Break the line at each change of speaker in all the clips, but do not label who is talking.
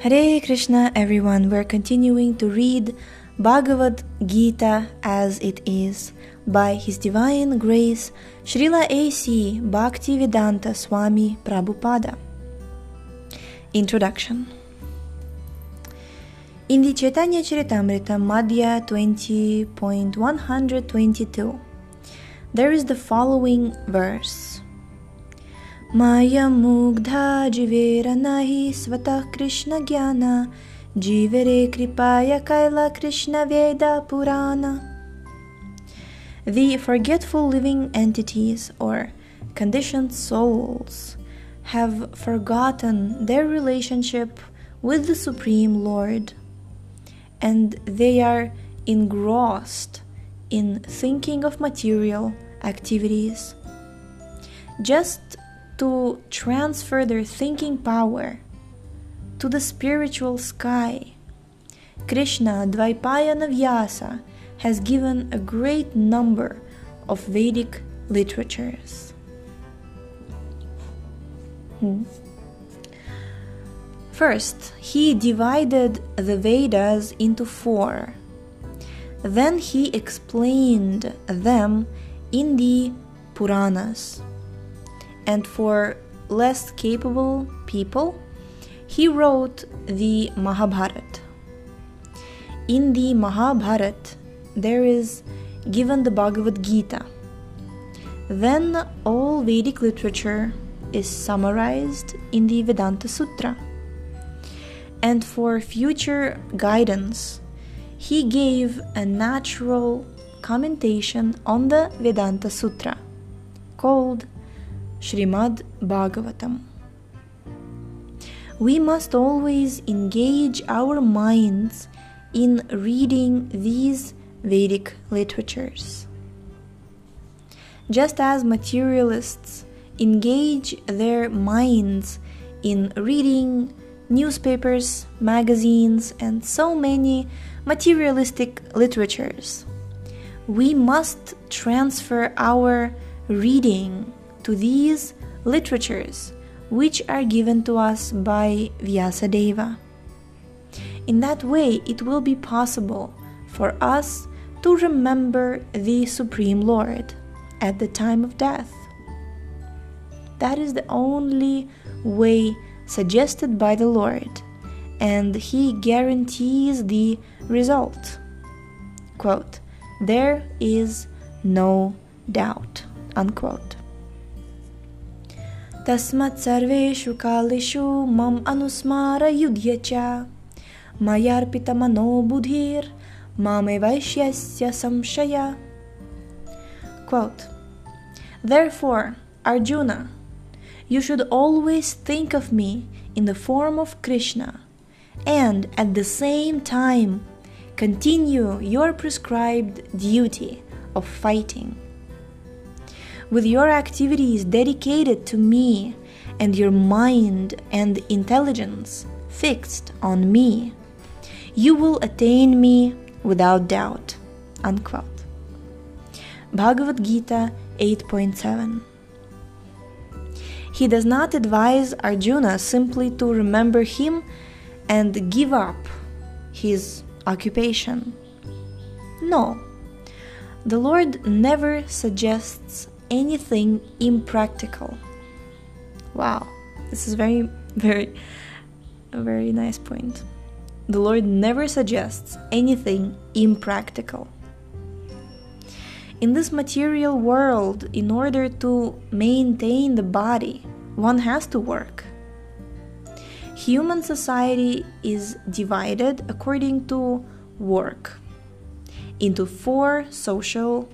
Hare Krishna, everyone. We're continuing to read Bhagavad Gita as it is by His Divine Grace Srila A.C. Bhaktivedanta Swami Prabhupada. Introduction In the Chaitanya Charitamrita Madhya 20.122, there is the following verse. Jivera nahi svata Krishna jnana jivere kripaya kaila Krishna Veda Purana. The forgetful living entities or conditioned souls have forgotten their relationship with the Supreme Lord and they are engrossed in thinking of material activities. Just to transfer their thinking power to the spiritual sky. Krishna Dvaipayana Vyasa has given a great number of Vedic literatures. Hmm. First, he divided the Vedas into four. Then he explained them in the Puranas and for less capable people, he wrote the Mahabharata. In the Mahabharata, there is given the Bhagavad Gita. Then all Vedic literature is summarized in the Vedanta Sutra. And for future guidance, he gave a natural commentation on the Vedanta Sutra called Srimad Bhagavatam. We must always engage our minds in reading these Vedic literatures. Just as materialists engage their minds in reading newspapers, magazines, and so many materialistic literatures, we must transfer our reading to these literatures which are given to us by Vyasadeva. In that way, it will be possible for us to remember the Supreme Lord at the time of death. That is the only way suggested by the Lord, and He guarantees the result. Quote, there is no doubt. Unquote. तस्मत् सर्वेषु कालेषु मम अनुस्मारयुध्य च मयार्पितमनो बुधिर् मामेवैष्यस्य संशय Quote, Therefore, Arjuna, you should always think of me in the form of Krishna, and at the same time continue your prescribed duty of fighting with your activities dedicated to me and your mind and intelligence fixed on me, you will attain me without doubt. Unquote. Bhagavad Gita 8.7 He does not advise Arjuna simply to remember him and give up his occupation. No, the Lord never suggests anything impractical. Wow, this is very, very, a very nice point. The Lord never suggests anything impractical. In this material world, in order to maintain the body, one has to work. Human society is divided according to work into four social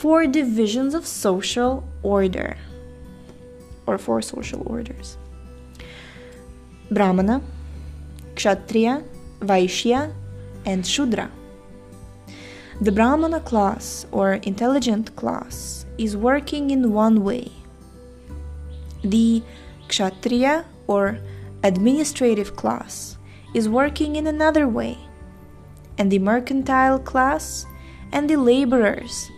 four divisions of social order or four social orders Brahmana, Kshatriya, Vaishya, and Shudra. The Brahmana class or intelligent class is working in one way. The Kshatriya or administrative class is working in another way. And the mercantile class and the laborers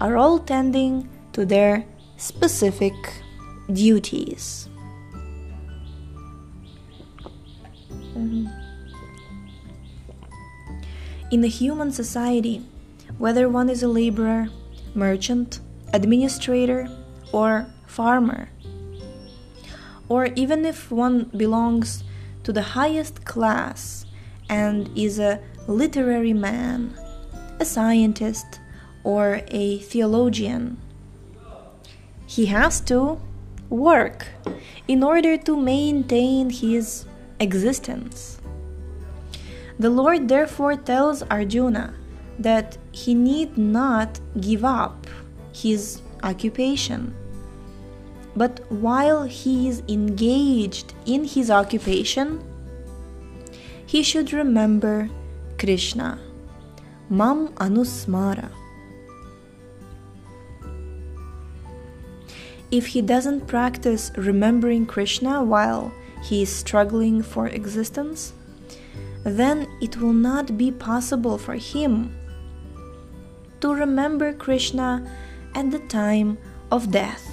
are all tending to their specific duties. Mm-hmm. In a human society, whether one is a laborer, merchant, administrator, or farmer, or even if one belongs to the highest class and is a literary man, a scientist, or a theologian, he has to work in order to maintain his existence. The Lord therefore tells Arjuna that he need not give up his occupation. But while he is engaged in his occupation, he should remember Krishna. Mam Anusmara. If he doesn't practice remembering Krishna while he is struggling for existence, then it will not be possible for him to remember Krishna at the time of death.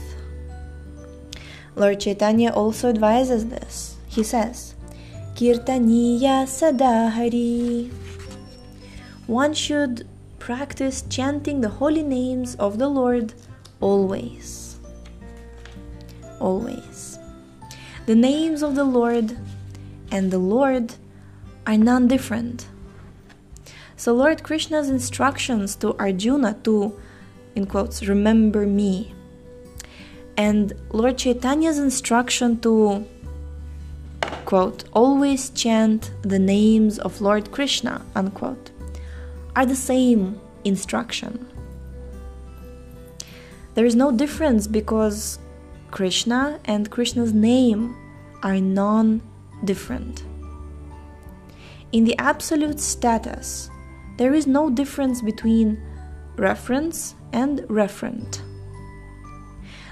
Lord Chaitanya also advises this. He says, Kirtaniya Sadahari. One should practice chanting the holy names of the Lord always. Always. The names of the Lord and the Lord are non different. So, Lord Krishna's instructions to Arjuna to, in quotes, remember me, and Lord Chaitanya's instruction to, quote, always chant the names of Lord Krishna, unquote, are the same instruction. There is no difference because Krishna and Krishna's name are non different. In the absolute status, there is no difference between reference and referent.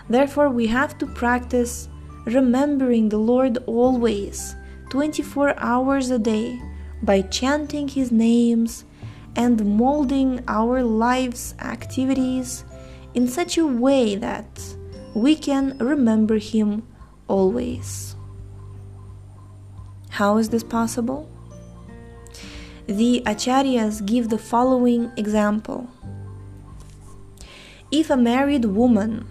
Therefore, we have to practice remembering the Lord always, 24 hours a day, by chanting His names and molding our life's activities in such a way that we can remember Him always. How is this possible? The Acharyas give the following example. If a married woman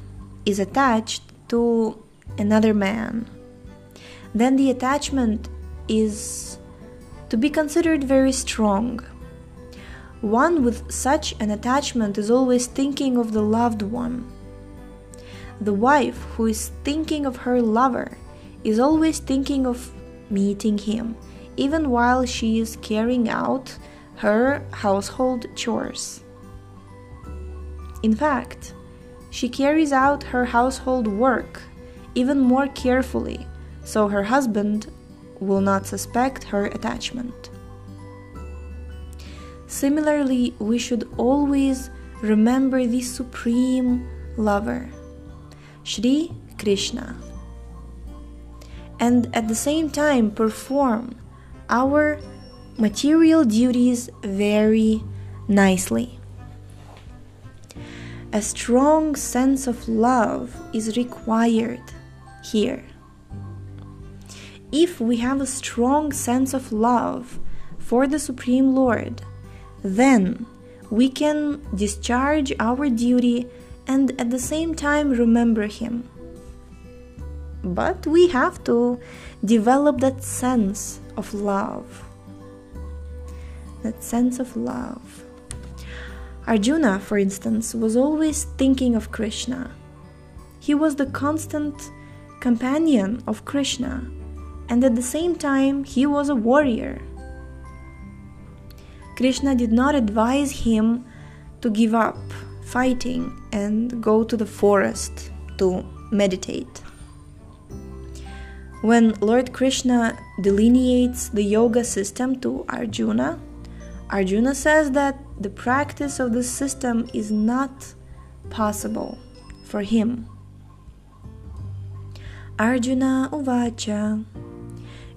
is attached to another man, then the attachment is to be considered very strong. One with such an attachment is always thinking of the loved one. The wife who is thinking of her lover is always thinking of meeting him even while she is carrying out her household chores. In fact, she carries out her household work even more carefully so her husband will not suspect her attachment. Similarly, we should always remember the Supreme Lover, Sri Krishna, and at the same time perform our material duties very nicely. A strong sense of love is required here. If we have a strong sense of love for the Supreme Lord, then we can discharge our duty and at the same time remember Him. But we have to develop that sense of love. That sense of love. Arjuna, for instance, was always thinking of Krishna. He was the constant companion of Krishna, and at the same time, he was a warrior. Krishna did not advise him to give up fighting and go to the forest to meditate. When Lord Krishna delineates the yoga system to Arjuna, Arjuna says that the practice of this system is not possible for him. Arjuna uvacha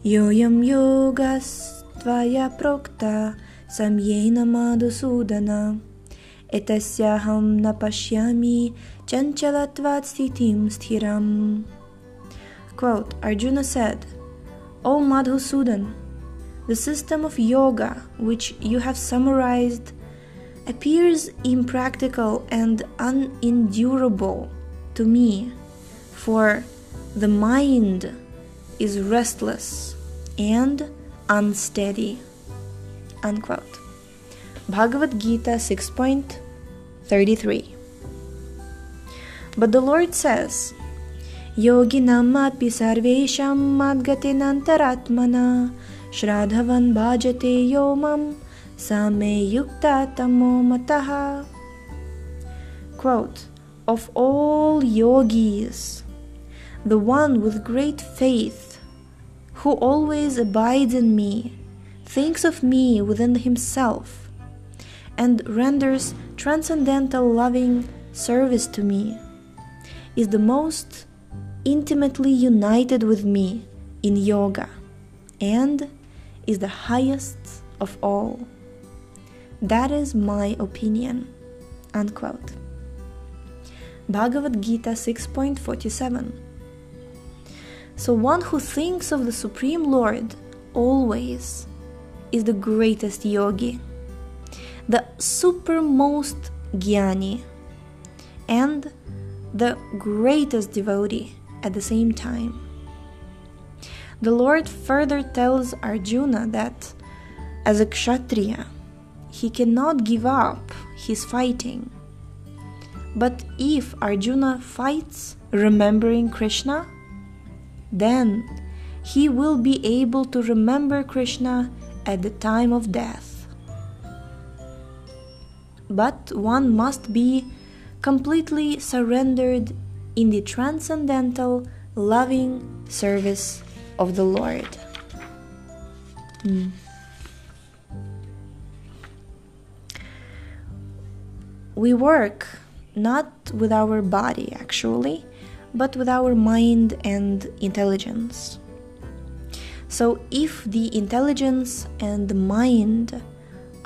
Yoyam yogas tvaya prokta samyena madhusudana Quote, Arjuna said, O Madhusudan, the system of yoga, which you have summarized, appears impractical and unendurable to me, for the mind is restless and unsteady. Unquote. Bhagavad Gita 6.33 But the Lord says, Yoginam api sarvesham madgatinantaratmana Shradhavan bhajate yomam same yukta tamo mataha. Quote, of all yogis, the one with great faith, who always abides in me, thinks of me within himself, and renders transcendental loving service to me, is the most intimately united with me in yoga and is the highest of all. That is my opinion. Unquote. Bhagavad Gita 6.47 So one who thinks of the Supreme Lord always is the greatest yogi, the supermost jnani, and the greatest devotee at the same time. The Lord further tells Arjuna that as a kshatriya, he cannot give up his fighting. But if Arjuna fights remembering Krishna, then he will be able to remember Krishna at the time of death. But one must be completely surrendered in the transcendental, loving service of the Lord. Mm. We work not with our body actually, but with our mind and intelligence. So, if the intelligence and the mind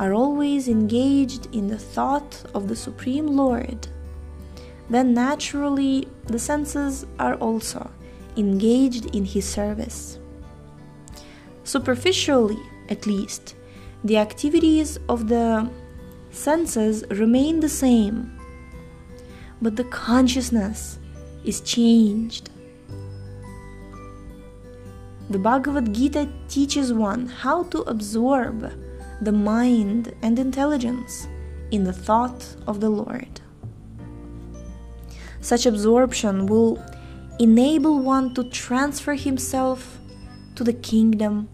are always engaged in the thought of the Supreme Lord, then naturally the senses are also engaged in his service. Superficially, at least, the activities of the senses remain the same, but the consciousness is changed. The Bhagavad Gita teaches one how to absorb the mind and intelligence in the thought of the Lord. Such absorption will enable one to transfer himself to the kingdom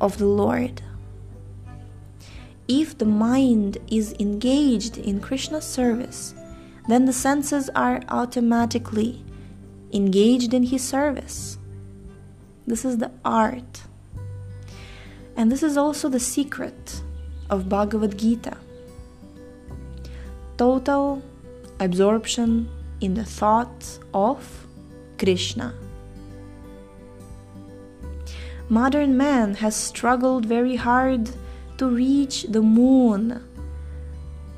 of the Lord. If the mind is engaged in Krishna's service, then the senses are automatically engaged in his service. This is the art. And this is also the secret of Bhagavad Gita. Total absorption in the thoughts of Krishna. Modern man has struggled very hard to reach the moon,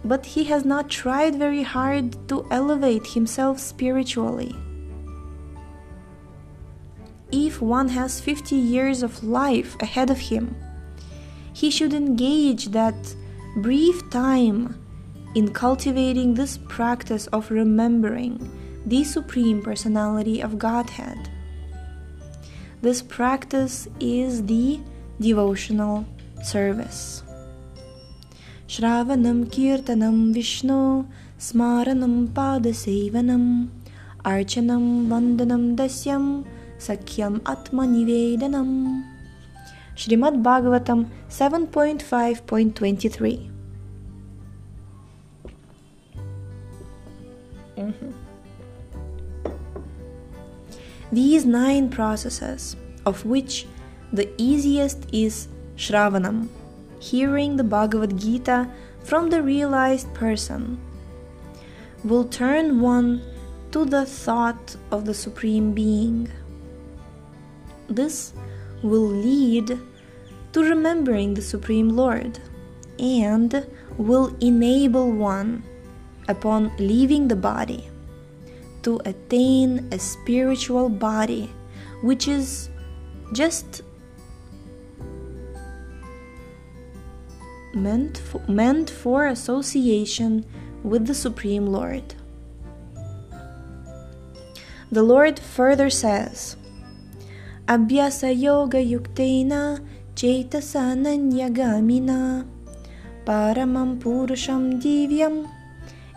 but he has not tried very hard to elevate himself spiritually. If one has 50 years of life ahead of him, he should engage that brief time in cultivating this practice of remembering the Supreme Personality of Godhead. This practice is the devotional service. Shravanam Kirtanam Vishnu Smaranam Padasevanam Archanam Vandanam Dasyam Sakyam Atma Srimad Bhagavatam 7.5.23 mm-hmm. These nine processes, of which the easiest is Shravanam, hearing the Bhagavad Gita from the realized person, will turn one to the thought of the Supreme Being. This will lead to remembering the Supreme Lord and will enable one, upon leaving the body, to attain a spiritual body which is just meant for, meant for association with the Supreme Lord. The Lord further says, Abhyasa yoga yuktena चेतसानन्यगामिना paramam purusham divyam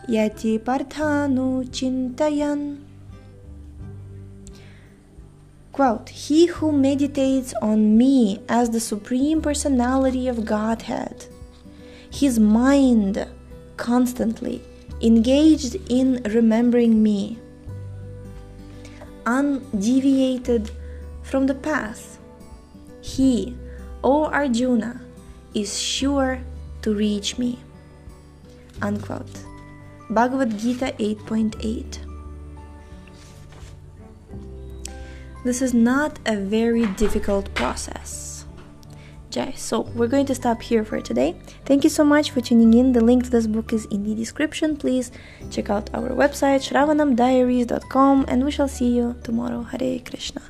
yati parthanu chintayan. Quote, He who meditates on me as the Supreme Personality of Godhead, his mind constantly engaged in remembering me, undeviated from the path, he, O Arjuna, is sure to reach me. Unquote. Bhagavad Gita 8.8. This is not a very difficult process. Jai. So we're going to stop here for today. Thank you so much for tuning in. The link to this book is in the description. Please check out our website shravanamdiaries.com and we shall see you tomorrow. Hare Krishna.